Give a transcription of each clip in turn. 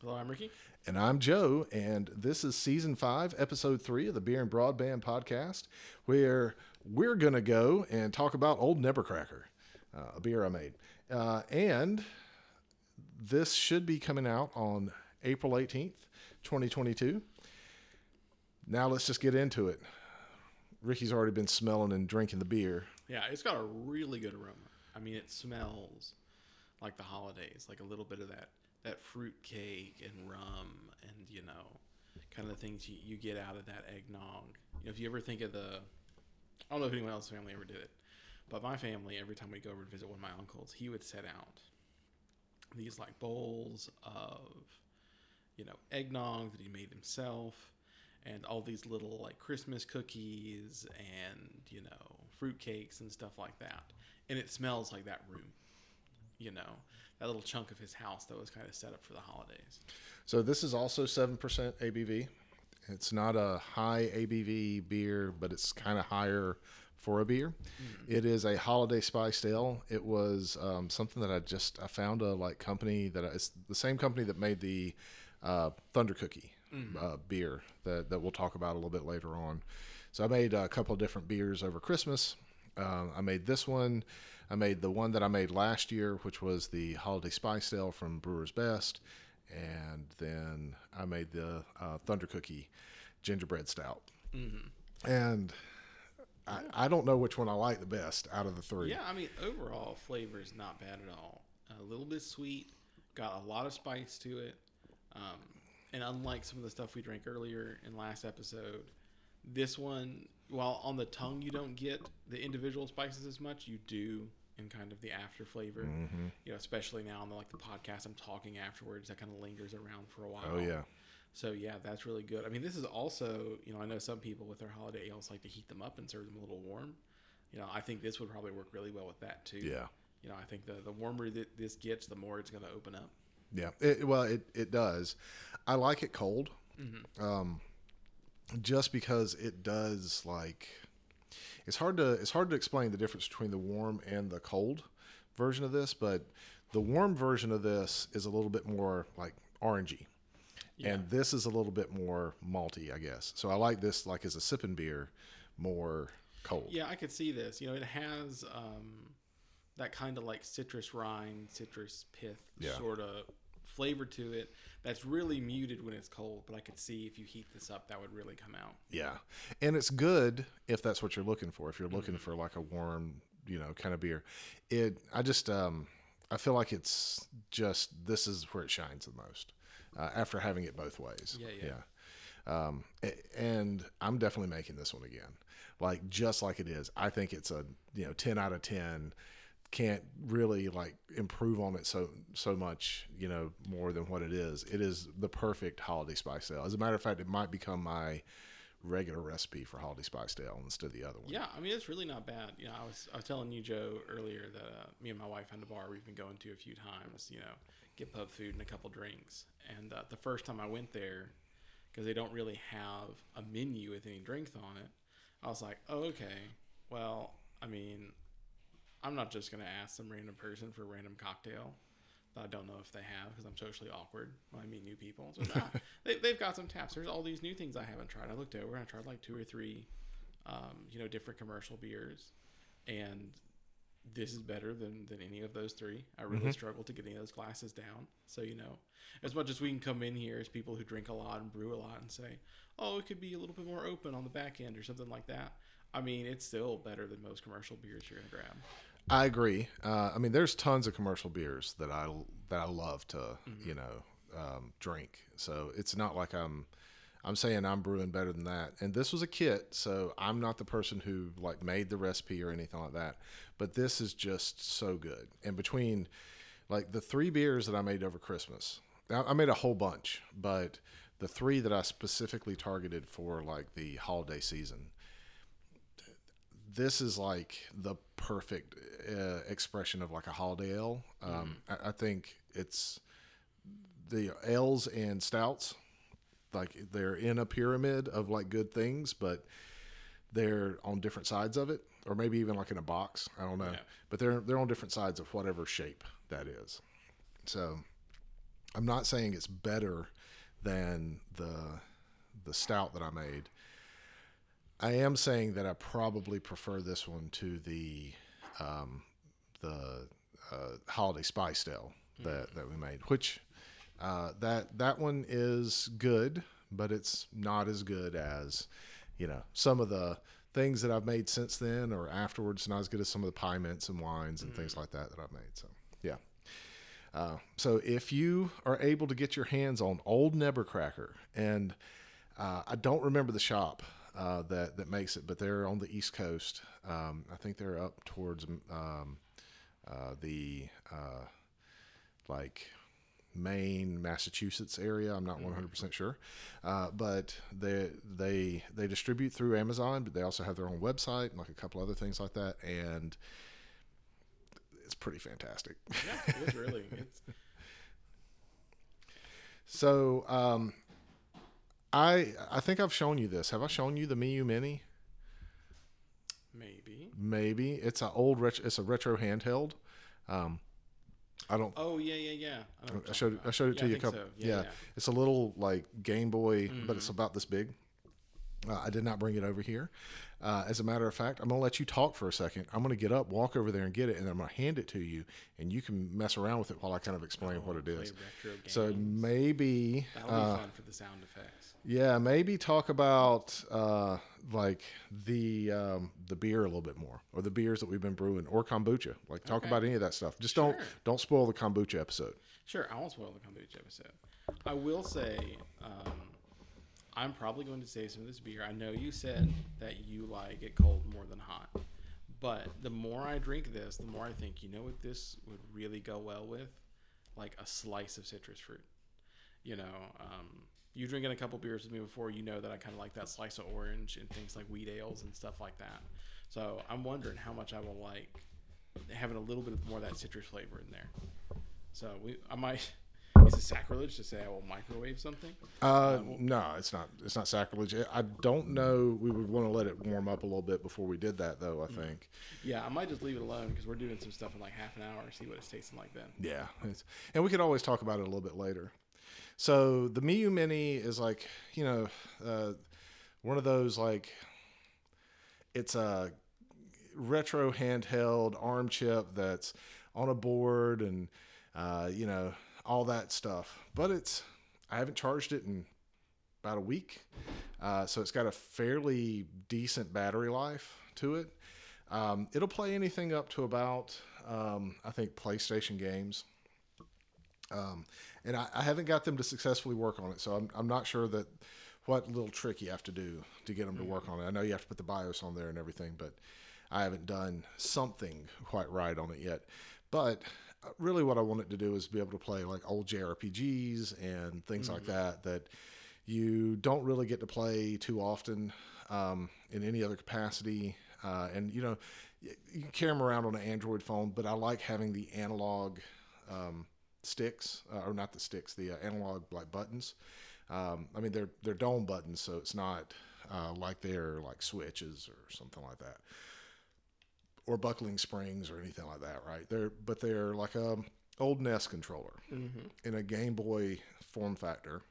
Hello, I'm Ricky. And I'm Joe, and this is season five, episode three of the Beer and Broadband podcast, where we're going to go and talk about Old Nebercracker, uh, a beer I made. Uh, and this should be coming out on April 18th, 2022. Now let's just get into it. Ricky's already been smelling and drinking the beer. Yeah, it's got a really good aroma. I mean, it smells like the holidays, like a little bit of that that fruit cake and rum, and you know, kind of the things you, you get out of that eggnog. You know, if you ever think of the, I don't know if anyone else's family ever did it, but my family, every time we go over to visit one of my uncles, he would set out these like bowls of, you know, eggnog that he made himself and all these little like Christmas cookies and you know fruit cakes and stuff like that. And it smells like that room, you know, that little chunk of his house that was kind of set up for the holidays. So this is also 7% ABV. It's not a high ABV beer, but it's kind of higher for a beer. Mm. It is a holiday spiced ale. It was um, something that I just I found a like company that I, it's the same company that made the uh, Thunder Cookie mm. uh, beer that that we'll talk about a little bit later on. So I made a couple of different beers over Christmas. Um, I made this one. I made the one that I made last year, which was the Holiday Spice Ale from Brewer's Best, and then I made the uh, Thunder Cookie Gingerbread Stout. Mm-hmm. And I, I, don't know which one I like the best out of the three. Yeah, I mean overall flavor is not bad at all. A little bit sweet, got a lot of spice to it. Um, and unlike some of the stuff we drank earlier in last episode, this one, while on the tongue you don't get the individual spices as much, you do in kind of the after flavor. Mm-hmm. You know, especially now on the, like the podcast, I'm talking afterwards. That kind of lingers around for a while. Oh yeah. So yeah, that's really good. I mean, this is also, you know, I know some people with their holiday ales like to heat them up and serve them a little warm. You know, I think this would probably work really well with that too. Yeah. You know, I think the the warmer that this gets, the more it's going to open up. Yeah. It, well, it it does. I like it cold. Mm-hmm. Um, just because it does like it's hard to it's hard to explain the difference between the warm and the cold version of this, but the warm version of this is a little bit more like orangey. Yeah. And this is a little bit more malty, I guess. So I like this like as a sipping beer more cold. Yeah, I could see this. You know, it has um, that kind of like citrus rind, citrus pith yeah. sort of flavor to it that's really muted when it's cold. But I could see if you heat this up, that would really come out. Yeah, and it's good if that's what you're looking for. If you're looking mm-hmm. for like a warm, you know, kind of beer, it. I just um, I feel like it's just this is where it shines the most uh, after having it both ways. Yeah, yeah. yeah. Um, and I'm definitely making this one again, like just like it is. I think it's a you know ten out of ten can't really like improve on it so so much, you know, more than what it is. It is the perfect holiday spice ale. As a matter of fact, it might become my regular recipe for holiday spice ale instead of the other one. Yeah, I mean it's really not bad. You know, I was I was telling you Joe earlier that uh, me and my wife found a bar we've been going to a few times. You know, get pub food and a couple drinks. And uh, the first time I went there, because they don't really have a menu with any drinks on it, I was like, oh okay, well, I mean, I'm not just going to ask some random person for a random cocktail that I don't know if they have because I'm socially awkward when I meet new people. So nah, they, they've got some taps. There's all these new things I haven't tried. I looked over and I tried like two or three, um, you know, different commercial beers, and this is better than than any of those three. I really mm-hmm. struggle to get any of those glasses down. So you know, as much as we can come in here as people who drink a lot and brew a lot and say, oh, it could be a little bit more open on the back end or something like that. I mean, it's still better than most commercial beers you're gonna grab. I agree. Uh, I mean, there's tons of commercial beers that I that I love to mm-hmm. you know um, drink. So it's not like I'm I'm saying I'm brewing better than that. And this was a kit, so I'm not the person who like made the recipe or anything like that. But this is just so good. And between like the three beers that I made over Christmas, I made a whole bunch, but the three that I specifically targeted for like the holiday season this is like the perfect uh, expression of like a holiday ale. Um, mm. I, I, think it's the ales and stouts, like they're in a pyramid of like good things, but they're on different sides of it, or maybe even like in a box. I don't know, yeah. but they're they're on different sides of whatever shape that is. So, I'm not saying it's better than the the stout that I made. I am saying that I probably prefer this one to the um, the uh, holiday spice ale that, that we made, which uh, that that one is good, but it's not as good as you know some of the things that I've made since then or afterwards. Not as good as some of the pyments and wines and things like that that I've made. So yeah. Uh, so if you are able to get your hands on Old Nebercracker, and uh, I don't remember the shop uh, that that makes it, but they're on the East Coast. Um, I think they're up towards um, uh, the uh, like Maine, Massachusetts area. I'm not 100 percent sure, uh, but they they they distribute through Amazon, but they also have their own website and like a couple other things like that, and it's pretty fantastic. Yeah, it is really. It's, So um, I I think I've shown you this. Have I shown you the Miyoo Mini? maybe. Maybe it's an old retro. It's a retro handheld. Um, I don't. Oh yeah, yeah, yeah. I, I showed talking I showed it about. to Yeah, you a couple. so. Yeah, Yeah, yeah. it's a little like Game Boy, but it's about this big. Uh, I did not bring it over here. Uh, as a matter of fact, I'm going to let you talk for a second. I'm going to get up, walk over there, and get it, and then I'm going to hand it to you, and you can mess around with it while I kind of explain what it is. Play is. retro So maybe That'll uh, be fun for the sound effects. Yeah, maybe talk about uh, like the um, the beer a little bit more, or the beers that we've been brewing, or kombucha. Like talk Okay. about any of that stuff. Just don't don't spoil the kombucha episode. Sure, I won't spoil the kombucha episode. I will say, um, I'm probably going to say some of this beer. I know you said that you like it cold more than hot, but the more I drink this, the more I think, you know what this would really go well with? Like a slice of citrus fruit. You know, um, you drinking a couple beers with me before, you know that I kind of like that slice of orange and things like wheat ales and stuff like that. So I'm wondering how much I will like having a little bit more of that citrus flavor in there. So we, I might. Is it sacrilege to say I will microwave something? Uh, no, it's not. It's not sacrilege. I don't know. We would want to let it warm up a little bit before we did that, though. I think. Yeah, I might just leave it alone because we're doing some stuff in like half an hour. See what it's tasting like then. Yeah, and we could always talk about it a little bit later. So the Miyoo Mini is like you know uh, one of those like it's a retro handheld arm chip that's on a board and uh, you know all that stuff. But it's I haven't charged it in about a week, uh, so it's got a fairly decent battery life to it. Um, it'll play anything up to about um, I think PlayStation games. Um, and I, I haven't got them to successfully work on it, so I'm, I'm not sure that what little trick you have to do to get them to work on it. I know you have to put the BIOS on there and everything, but I haven't done something quite right on it yet. But uh, really, what I want it to do is be able to play like old JRPGs and things like that that you don't really get to play too often um, in any other capacity. Uh, and you know, you can carry them around on an Android phone, but I like having the analog um, sticks, uh, or not the sticks, the uh, analog like buttons. Um, I mean, they're they're dome buttons, so it's not uh, like they're like switches or something like that, or buckling springs or anything like that, right? They're but they're like a old NES controller in a Game Boy form factor,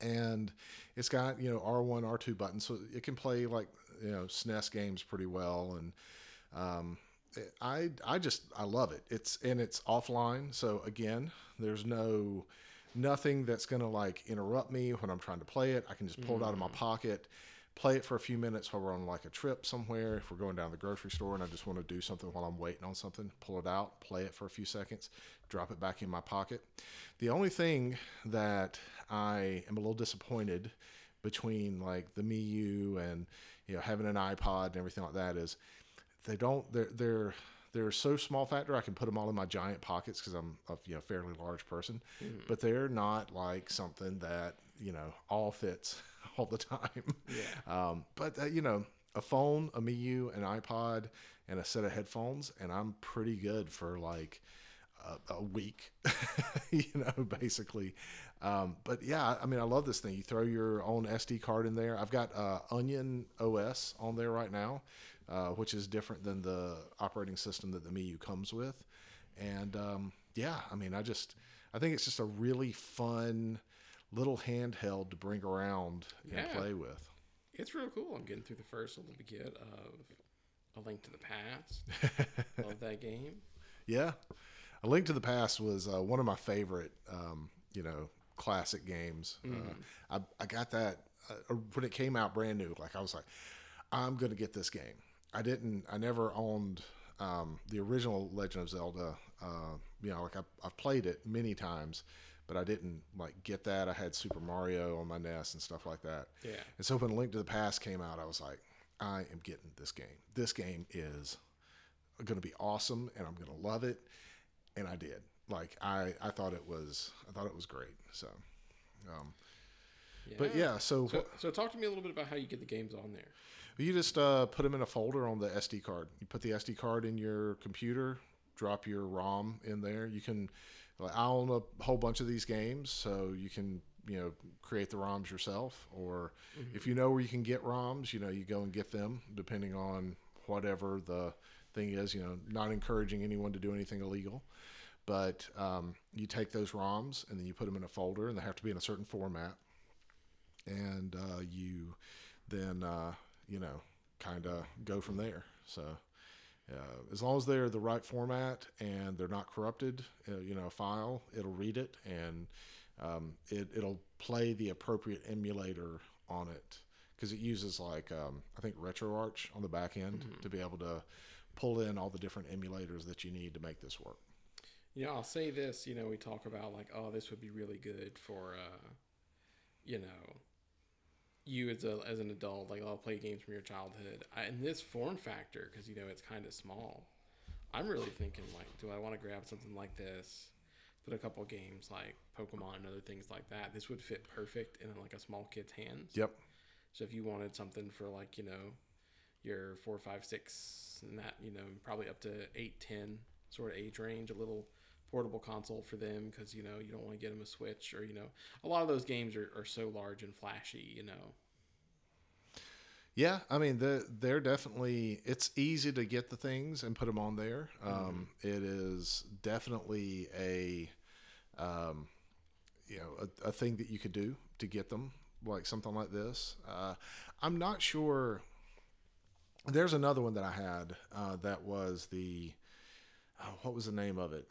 and it's got you know R one R two buttons, so it can play like you know SNES games pretty well, and um, I I just I love it. It's and it's offline, so again, there's no nothing that's gonna like interrupt me when I'm trying to play it. I can just pull it out of my mm. pocket, play it for a few minutes while we're on like a trip somewhere. If we're going down to the grocery store and I just want to do something while I'm waiting on something, pull it out, play it for a few seconds, drop it back in my pocket. The only thing that I am a little disappointed between like the Miyoo and you know having an iPod and everything like that is they don't they're they're they're so small factor I can put them all in my giant pockets because I'm a you know fairly large person, but they're not like something that you know all fits all the time. Yeah. Um, but uh, you know a phone, a Miyoo, an iPod, and a set of headphones, and I'm pretty good for like a, a week, you know, basically. Um, but yeah, I mean, I love this thing. You throw your own SD card in there. I've got uh, Onion OS on there right now, uh, which is different than the operating system that the Miyoo comes with. And um, yeah, I mean, I just I think it's just a really fun little handheld to bring around and Yeah. play with. It's real cool. I'm getting through the first little bit of A Link to the Past. Love that game. Yeah, A Link to the Past was uh, one of my favorite, um, you know, classic games. Uh, I, I got that uh, when it came out brand new. Like I was like, I'm gonna get this game. I didn't. I never owned um, the original Legend of Zelda. Uh, you know, like I, I've played it many times, but I didn't like get that. I had Super Mario on my NES and stuff like that. Yeah. And so when Link to the Past came out, I was like, I am getting this game. This game is going to be awesome, and I'm going to love it. And I did. Like I, I thought it was, I thought it was great. So, um, but yeah. So, So, so talk to me a little bit about how you get the games on there. You just uh, put them in a folder on the SD card. You put the SD card in your computer, drop your ROM in there. You can. I own a whole bunch of these games, so you can you know create the ROMs yourself, or if you know where you can get ROMs, you know you go and get them depending on whatever the thing is. You know, not encouraging anyone to do anything illegal, but um, you take those ROMs and then you put them in a folder, and they have to be in a certain format, and uh, you then uh, you know kind of go from there. So. Uh, as long as they're the right format and they're not corrupted, uh, you know, a file, it'll read it and um, it, it'll play the appropriate emulator on it because it uses like um, I think RetroArch on the back end to be able to pull in all the different emulators that you need to make this work. Know, I'll say this. You know, we talk about like, oh, this would be really good for, uh, you know, you as a as an adult. Like, I'll play games from your childhood. I, in this form factor, because you know it's kind of small. I'm really thinking like, do I want to grab something like this? Put a couple games like Pokemon and other things like that. This would fit perfect in like a small kid's hands. Yep. So if you wanted something for like you know your four, five, six, and that you know probably up to eight, ten sort of age range, a little portable console for them because you know you don't want to get them a Switch or you know a lot of those games are, are so large and flashy. You know, Yeah, I mean they're, they're definitely. It's easy to get the things and put them on there. Um, it is definitely a, um, you know, a, a thing that you could do to get them, like something like this. Uh, I'm not sure. There's another one that I had uh, that was the, oh, what was the name of it?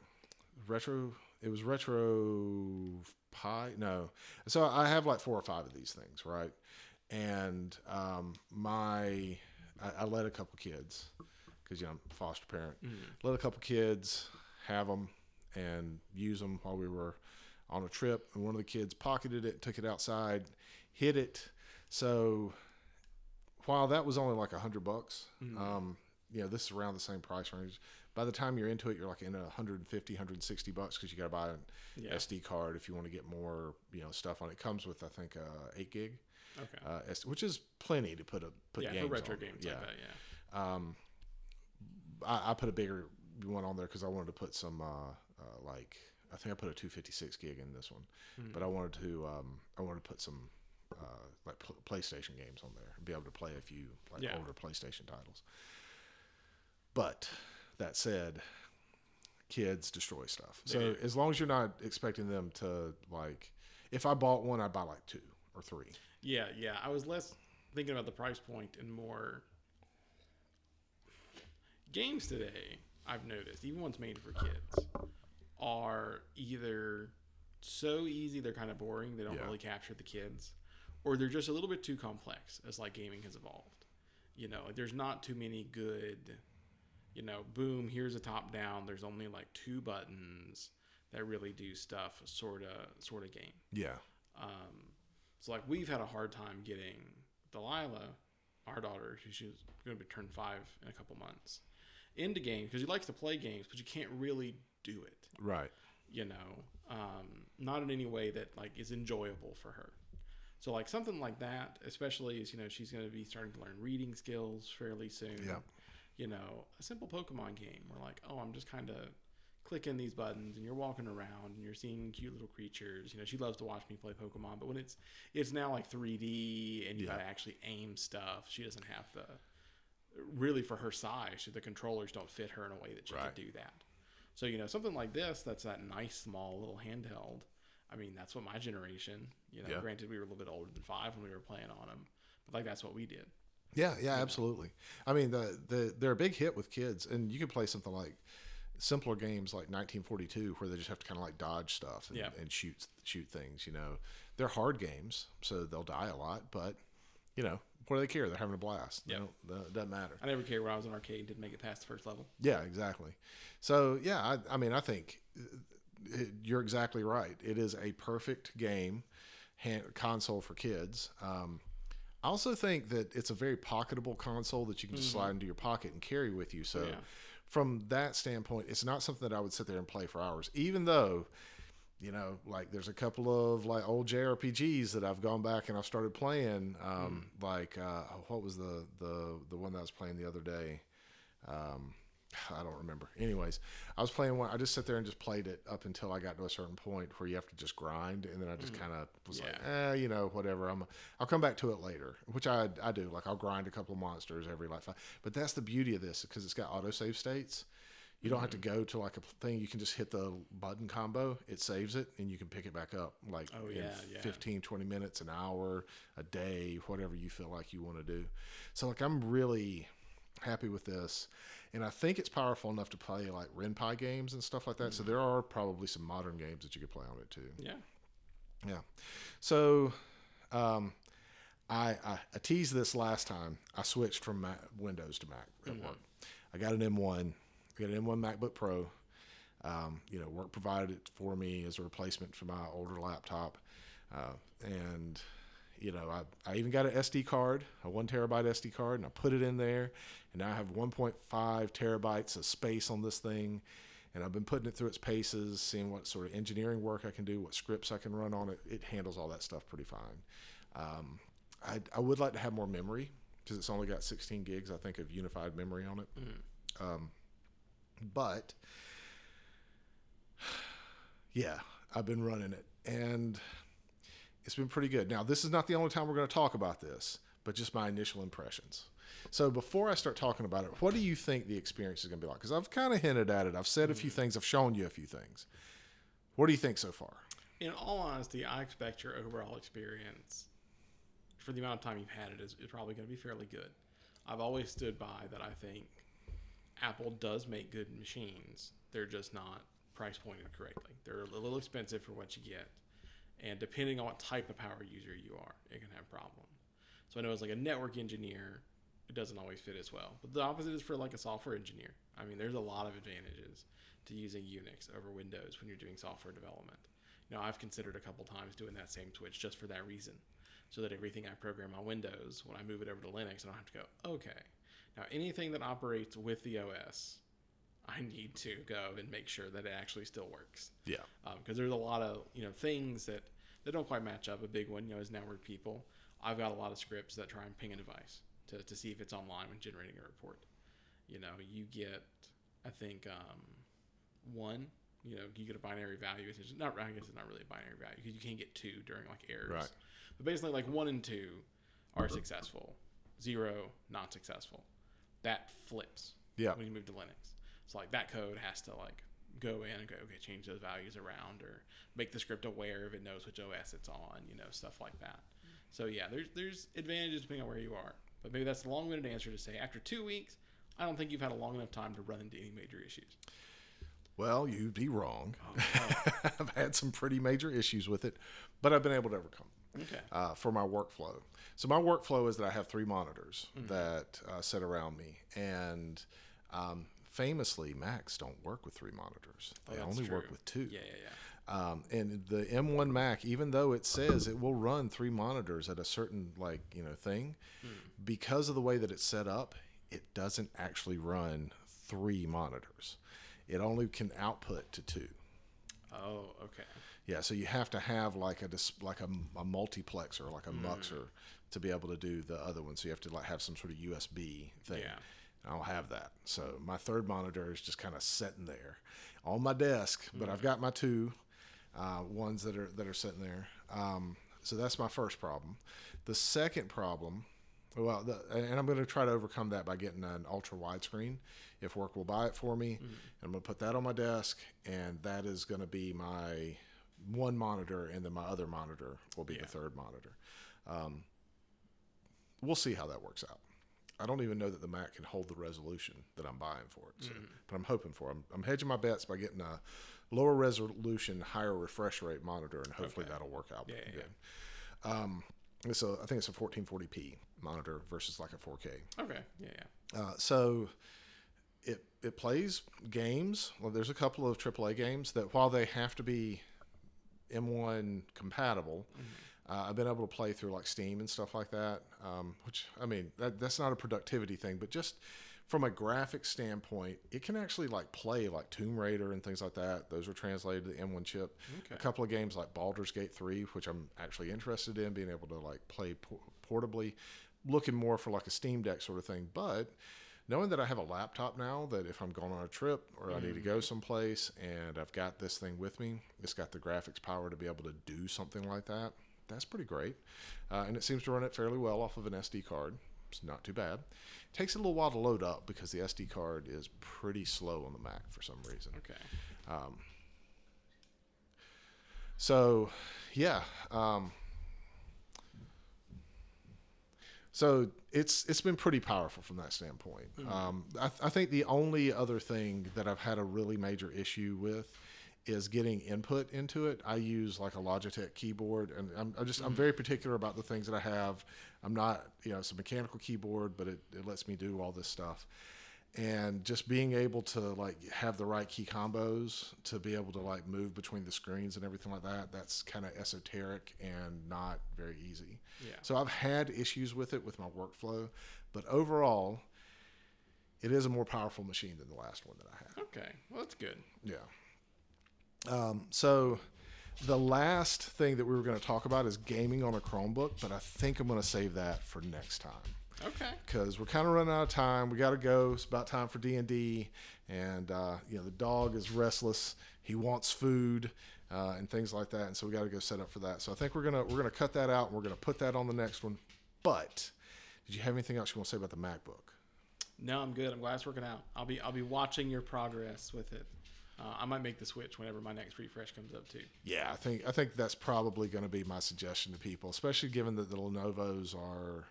Retro. It was retro pie. No, so I have like four or five of these things, right? and um, my I, I let a couple kids because you know I'm a foster parent. Let a couple kids have them and use them while we were on a trip. And one of the kids pocketed it, took it outside, hid it. So while that was only like a hundred bucks, um, you know, this is around the same price range. By the time you're into it, you're like in a 150, 160 bucks because you got to buy an Yeah. SD card if you want to get more, you know, stuff on it. It comes with I think uh, eight gig okay, uh, which is plenty to put a put yeah, games for retro on. games Yeah, like that, yeah. um, I, I put a bigger one on there because I wanted to put some uh, uh, like I think I put a 256 gig in this one, but I wanted to um, I wanted to put some uh, like pl- PlayStation games on there and be able to play a few like Yeah. older PlayStation titles. But that said, kids destroy stuff. They so do. as long as you're not expecting them to like, if I bought one, I'd buy like two or three. Yeah, yeah. I was less thinking about the price point and more games today. I've noticed, even ones made for kids, are either so easy they're kind of boring, they don't Yeah. really capture the kids, or they're just a little bit too complex as like gaming has evolved. You know, there's not too many good, you know, boom, here's a top down, there's only like two buttons that really do stuff sort of sort of game. Yeah. Um, so like we've had a hard time getting Delilah, our daughter, who she's going to be turned five in a couple months, into games because she likes to play games, but you can't really do it. Right. You know, um, not in any way that like is enjoyable for her. So like something like that, especially as you know she's going to be starting to learn reading skills fairly soon. Yeah. You know, a simple Pokemon game where like, oh, I'm just kind of clicking these buttons and you're walking around and you're seeing cute little creatures. You know, she loves to watch me play Pokemon, but when it's it's now like 3D and you Yeah. gotta actually aim stuff, she doesn't have the really for her size. The controllers don't fit her in a way that she Right. can do that. So you know something like this, that's that nice small little handheld. I mean, that's what my generation. You know, Yeah. granted we were a little bit older than five when we were playing on them, but like that's what we did. Yeah, yeah, absolutely. I mean, the, the they're a big hit with kids, and you can play something like simpler games like 1942, where they just have to kind of like dodge stuff and, Yeah. and shoot shoot things. You know, they're hard games, so they'll die a lot, but you know, what do they care? They're having a blast. Yeah. that doesn't matter. I never cared when I was in arcade and didn't make it past the first level. Yeah, exactly. So yeah, I, I mean, I think uh, it, you're exactly right. It is a perfect game hand, console for kids. Um, I also think that it's a very pocketable console that you can just slide into your pocket and carry with you. So Yeah. from that standpoint, it's not something that I would sit there and play for hours, even though. You know, like there's a couple of like old JRPGs that I've gone back and I've started playing. Um, Like uh, what was the the the one that I was playing the other day? Um, I don't remember. Anyways, I was playing one. I just sat there and just played it up until I got to a certain point where you have to just grind, and then I just kind of was like, eh, you know, whatever. I'm, I'll come back to it later, which I, I do. Like I'll grind a couple of monsters every like five. But that's the beauty of this because it's got autosave states. You don't have to go to like a thing. You can just hit the button combo. It saves it, and you can pick it back up like Oh, in yeah, yeah. 15, 20 minutes, an hour, a day, whatever you feel like you want to do. So like I'm really happy with this. And I think it's powerful enough to play like Ren'Py games and stuff like that. So there are probably some modern games that you could play on it too. Yeah. Yeah. So um, I, I, I teased this last time. I switched from Mac, Windows to Mac at work. I got an M1. I got an M1 MacBook Pro. Um, you know, work provided it for me as a replacement for my older laptop. Uh, and, you know, I, I even got an SD card, a one terabyte SD card, and I put it in there. And now I have 1.5 terabytes of space on this thing. And I've been putting it through its paces, seeing what sort of engineering work I can do, what scripts I can run on it. It handles all that stuff pretty fine. Um, I, I would like to have more memory because it's only got 16 gigs, I think, of unified memory on it. Um, but yeah, I've been running it and it's been pretty good. Now, this is not the only time we're going to talk about this, but just my initial impressions. So, before I start talking about it, what do you think the experience is going to be like? Because I've kind of hinted at it. I've said a few mm-hmm. things. I've shown you a few things. What do you think so far? In all honesty, I expect your overall experience for the amount of time you've had it is, is probably going to be fairly good. I've always stood by that I think Apple does make good machines. They're just not price pointed correctly. They're a little expensive for what you get. And depending on what type of power user you are, it can have problems. So I know as like a network engineer, it doesn't always fit as well. But the opposite is for like a software engineer. I mean, there's a lot of advantages to using Unix over Windows when you're doing software development. You know, I've considered a couple times doing that same switch just for that reason, so that everything I program on Windows, when I move it over to Linux, I don't have to go, okay, now anything that operates with the OS, I need to go and make sure that it actually still works Yeah. Um, because there's a lot of you know things that that don't quite match up. A big one, you know, is network people. I've got a lot of scripts that try and ping a device to, to see if it's online when generating a report. You know, you get, I think, um, one. You know, you get a binary value. It's just not. I guess it's not really a binary value because you can't get two during like errors. Right. But basically, like one and two are successful, zero not successful. That flips Yeah. when you move to Linux. So like that code has to like go in and go, okay, change those values around or make the script aware if it knows which OS it's on, you know, stuff like that. So yeah, there's there's advantages depending on where you are. But maybe that's a long-winded answer to say after two weeks, I don't think you've had a long enough time to run into any major issues. Well, you'd be wrong. Oh, I've had some pretty major issues with it, but I've been able to overcome. Okay. uh, for my workflow. So my workflow is that I have three monitors that uh, sit around me, and um, famously, Macs don't work with three monitors. They Oh, only work with two. Yeah, yeah, yeah. Um, and the M1 Mac, even though it says it will run three monitors at a certain like you know thing, because of the way that it's set up, it doesn't actually run three monitors. It only can output to two. Oh, okay. Yeah, so you have to have like a dis- like a, a multiplexer, like a muxer, to be able to do the other one. So you have to like have some sort of USB thing. Yeah. I don't have that. So my third monitor is just kind of sitting there on my desk, but I've got my two uh, ones that are that are sitting there. Um, so that's my first problem. The second problem Well, the, and I'm going to try to overcome that by getting an ultra wide screen. If work will buy it for me, Mm-hmm. I'm going to put that on my desk, and that is going to be my one monitor, and then my other monitor will be Yeah. the third monitor. Um, we'll see how that works out. I don't even know that the Mac can hold the resolution that I'm buying for it, so, Mm-hmm. but I'm hoping for. it. I'm, I'm hedging my bets by getting a lower resolution, higher refresh rate monitor, and hopefully Okay. that'll work out Yeah, yeah. Um, so I think it's a 1440p monitor versus like a 4K. Okay. Yeah. Yeah. Uh, so it it plays games. Well, there's a couple of AAA games that while they have to be M1 compatible, uh, I've been able to play through like Steam and stuff like that. Um, which I mean, that, that's not a productivity thing, but just from a graphic standpoint, it can actually like play like Tomb Raider and things like that. Those are translated to the M1 chip. Okay. A couple of games like Baldur's Gate 3, which I'm actually interested in, being able to like play por- portably, looking more for like a Steam Deck sort of thing. But knowing that I have a laptop now, that if I'm going on a trip or I need to go someplace and I've got this thing with me, it's got the graphics power to be able to do something like that. That's pretty great. Uh, and it seems to run it fairly well off of an SD card. It's not too bad. It takes a little while to load up because the SD card is pretty slow on the Mac for some reason. Okay. So, yeah. Um, so it's it's been pretty powerful from that standpoint. Um, I, I think the only other thing that I've had a really major issue with is getting input into it. I use like a Logitech keyboard, and I'm, I'm just I'm mm-hmm. very particular about the things that I have. I'm not you know it's a mechanical keyboard, but it, it lets me do all this stuff and just being able to like have the right key combos to be able to like move between the screens and everything like that that's kind of esoteric and not very easy Yeah. so i've had issues with it with my workflow but overall it is a more powerful machine than the last one that i had Okay. Well, that's good. yeah um, so the last thing that we were going to talk about is gaming on a chromebook but i think i'm going to save that for next time Okay. because we're kind of running out of time. We got to go. It's about time for D and D, and uh, you know the dog is restless. He wants food uh, and things like that, and so we got to go set up for that. So I think we're gonna we're gonna cut that out and we're gonna put that on the next one. But did you have anything else you want to say about the MacBook? No, I'm good. I'm glad it's working out. I'll be I'll be watching your progress with it. Uh, I might make the switch whenever my next refresh comes up too. Yeah, I think I think that's probably going to be my suggestion to people, especially given that the Lenovo's are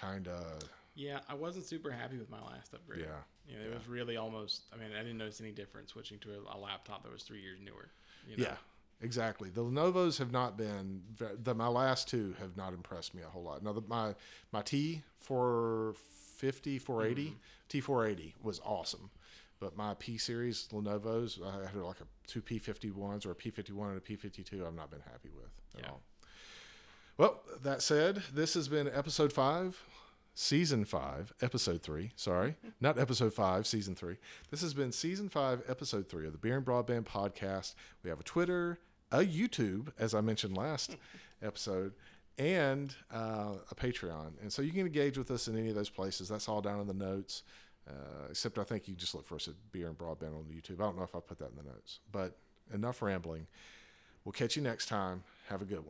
kind of Yeah, I wasn't super happy with my last upgrade. Yeah, You know, it was really almost. I mean, I didn't notice any difference switching to a, a laptop that was three years newer. You know? Yeah, exactly. The Lenovo's have not been the my last two have not impressed me a whole lot. Now the, my my T four fifty four eighty T four eighty was awesome, but my P series Lenovo's I had like a two P fifty ones or a P fifty one and a P fifty two. I've not been happy with at Yeah. all. Well, that said, this has been episode five, season five, episode three. Sorry, not episode five, season three. This has been season five, episode three of the Beer and Broadband podcast. We have a Twitter, a YouTube, as I mentioned last episode, and uh, a Patreon. And so you can engage with us in any of those places. That's all down in the notes. Uh, except I think you just look for us at Beer and Broadband on YouTube. I don't know if I put that in the notes, but enough rambling. We'll catch you next time. Have a good one.